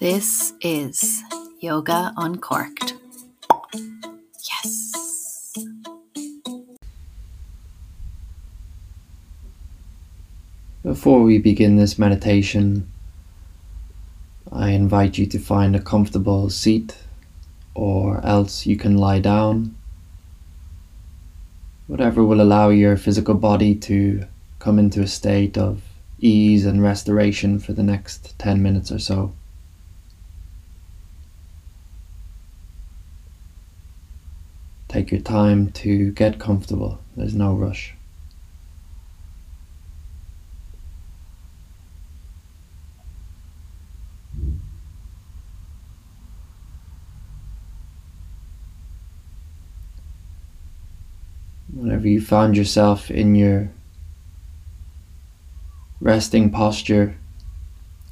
This is Yoga Uncorked. Yes. Before we begin this meditation, I invite you to find a comfortable seat or else you can lie down. Whatever will allow your physical body to come into a state of ease and restoration for the next 10 minutes or so. Take your time to get comfortable, there's no rush. Whenever you found yourself in your resting posture,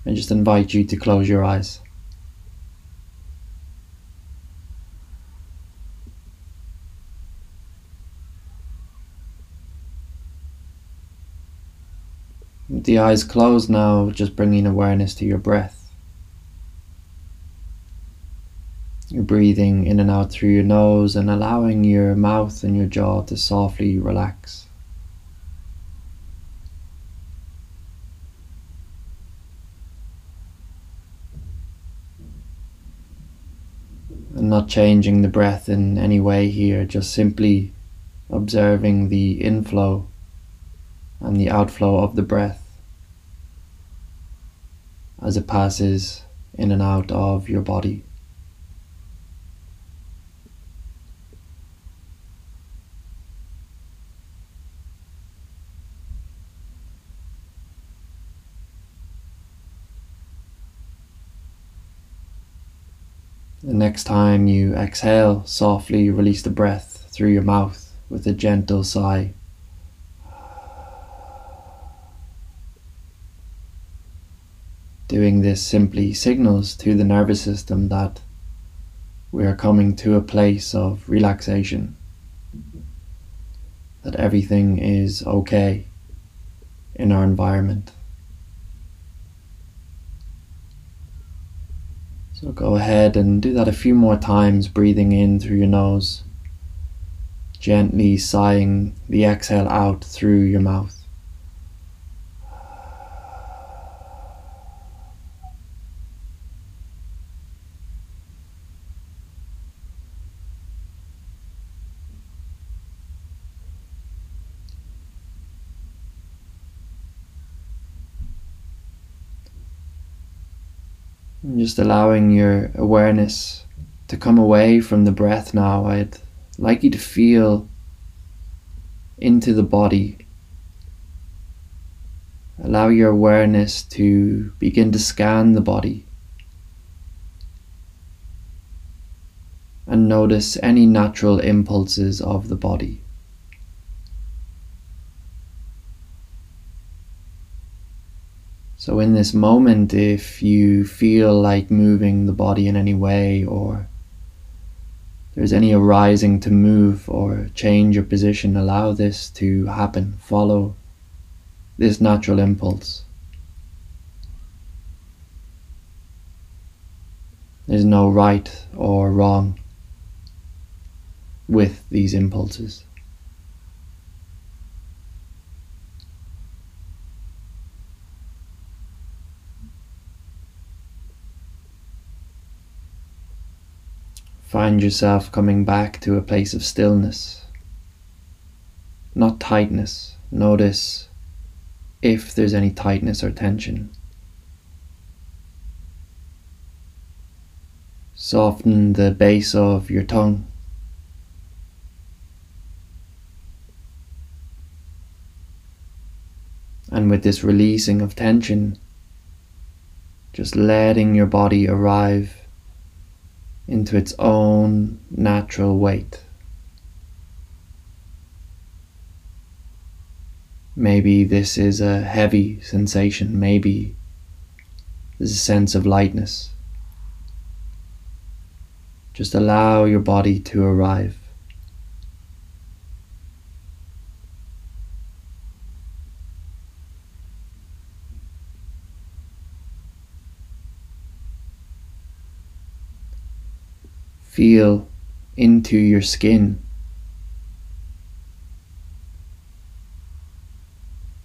I just invite you to close your eyes. The eyes closed now, just bringing awareness to your breath. You're breathing in and out through your nose and allowing your mouth and your jaw to softly relax. And not changing the breath in any way here, just simply observing the inflow and the outflow of the breath as it passes in and out of your body. The next time you exhale, softly release the breath through your mouth with a gentle sigh. Doing this simply signals to the nervous system that we are coming to a place of relaxation, that everything is okay in our environment. So go ahead and do that a few more times, breathing in through your nose, gently sighing the exhale out through your mouth. And just allowing your awareness to come away from the breath now. I'd like you to feel into the body. Allow your awareness to begin to scan the body. And notice any natural impulses of the body. So, in this moment, if you feel like moving the body in any way, or there's any arising to move or change your position, allow this to happen. Follow this natural impulse. There's no right or wrong with these impulses. Find yourself coming back to a place of stillness, not tightness. Notice if there's any tightness or tension. Soften the base of your tongue. And with this releasing of tension, just letting your body arrive into its own natural weight. Maybe this is a heavy sensation, maybe there's a sense of lightness. Just allow your body to arrive. Feel into your skin.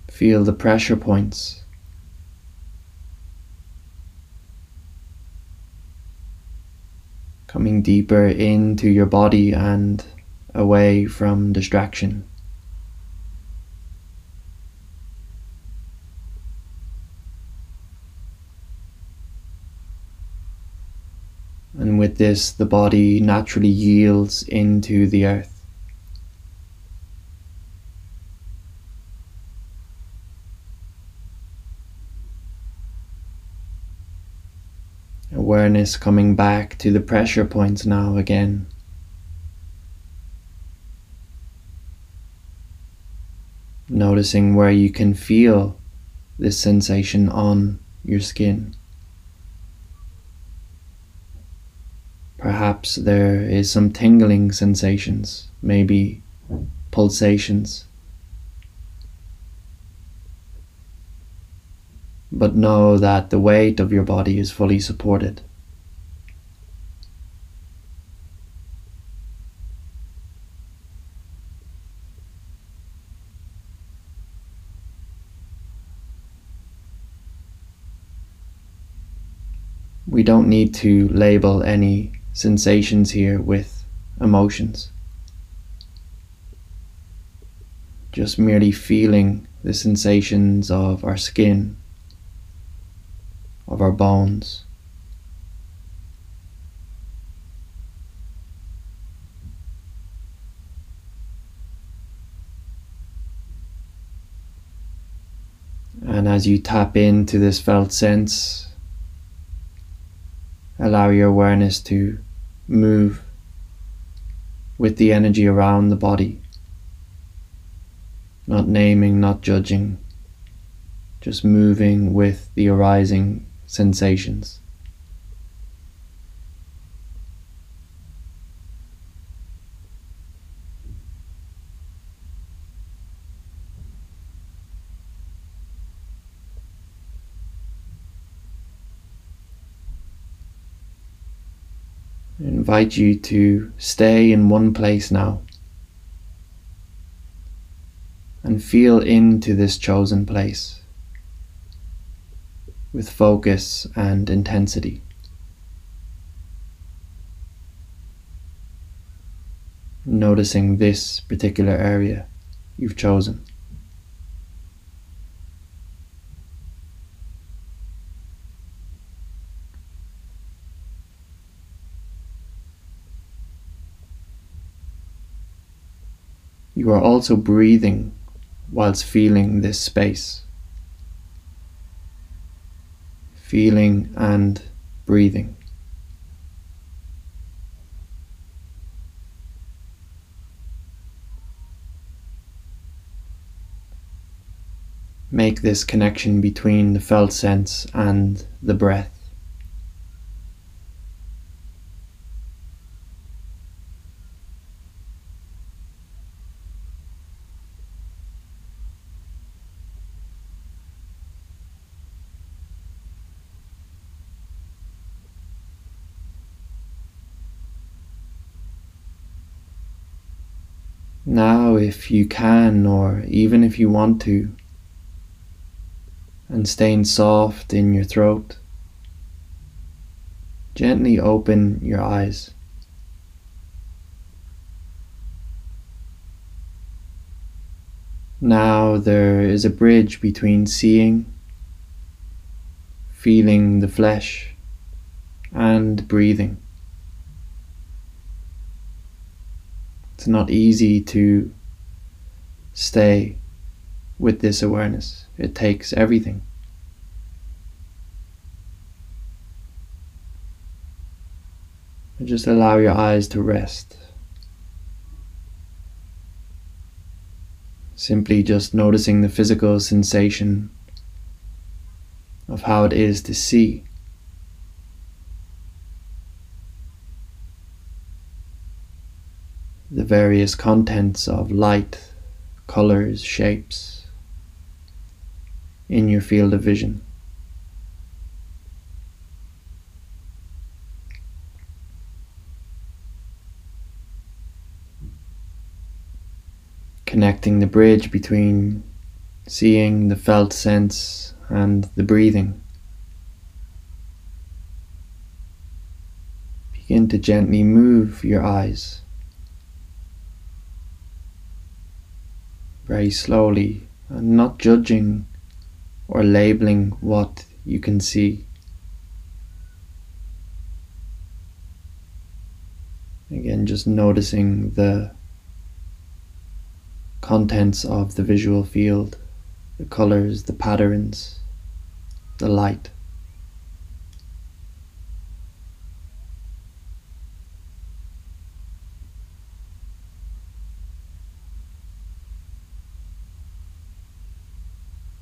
Feel the pressure points. Coming deeper into your body and away from distraction. And with this, the body naturally yields into the earth. Awareness coming back to the pressure points now again. Noticing where you can feel this sensation on your skin. Perhaps there is some tingling sensations, maybe pulsations. But know that the weight of your body is fully supported. We don't need to label any sensations here with emotions. Just merely feeling the sensations of our skin, of our bones. And as you tap into this felt sense, allow your awareness to move with the energy around the body. Not naming, not judging, just moving with the arising sensations. I invite you to stay in one place now and feel into this chosen place with focus and intensity. Noticing this particular area you've chosen. You are also breathing whilst feeling this space. Feeling and breathing. Make this connection between the felt sense and the breath. Now, if you can, or even if you want to, and staying soft in your throat, gently open your eyes. Now there is a bridge between seeing, feeling the flesh, and breathing. It's not easy to stay with this awareness. It takes everything. just allow your eyes to rest. Simply just noticing the physical sensation of how it is to see. The various contents of light, colors, shapes in your field of vision. Connecting the bridge between seeing the felt sense and the breathing. Begin to gently move your eyes. Very slowly, and not judging or labeling what you can see. Again, just noticing the contents of the visual field, the colors, the patterns, the light.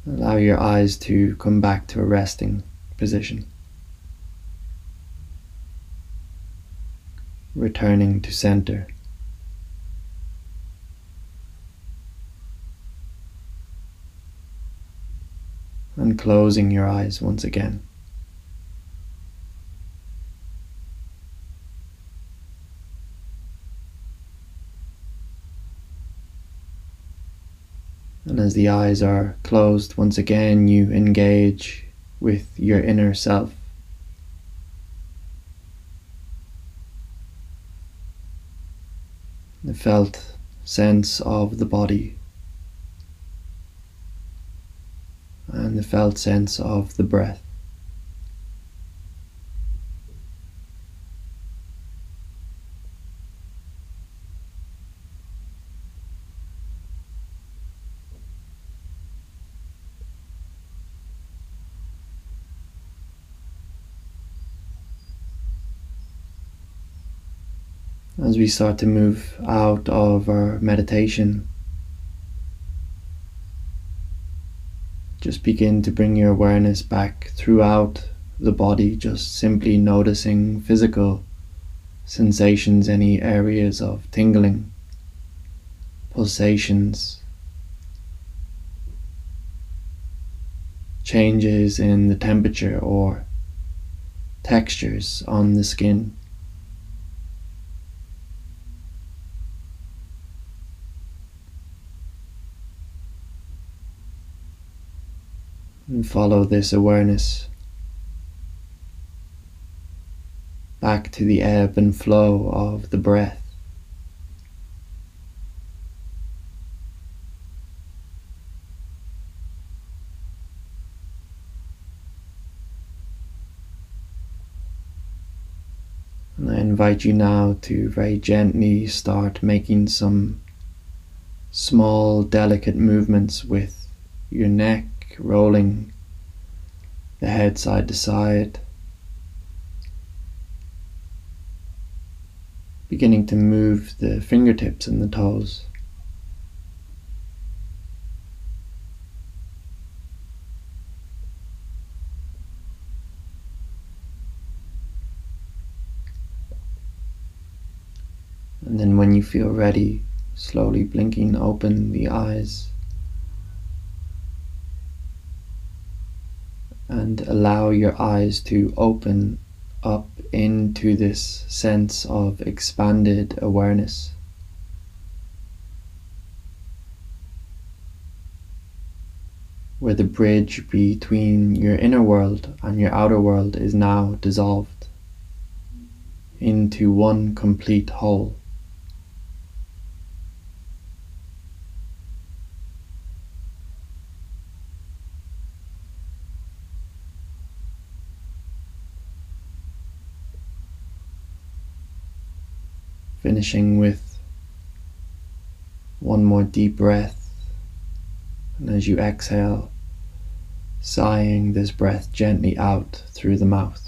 Allow your eyes to come back to a resting position. Returning to center. And closing your eyes once again. As the eyes are closed, once again you engage with your inner self. The felt sense of the body and the felt sense of the breath. As we start to move out of our meditation, just begin to bring your awareness back throughout the body, just simply noticing physical sensations, any areas of tingling, pulsations, changes in the temperature or textures on the skin. And follow this awareness back to the ebb and flow of the breath. And I invite you now to very gently start making some small, delicate movements with your neck rolling the head side to side, beginning to move the fingertips and the toes. And then, when you feel ready, slowly blinking open the eyes. And allow your eyes to open up into this sense of expanded awareness. Where the bridge between your inner world and your outer world is now dissolved into one complete whole. Finishing with one more deep breath. And as you exhale, sighing this breath gently out through the mouth.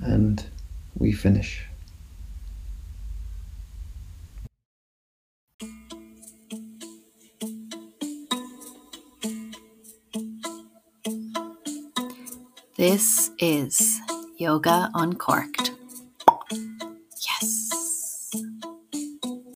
And we finish. This is Yoga Uncorked.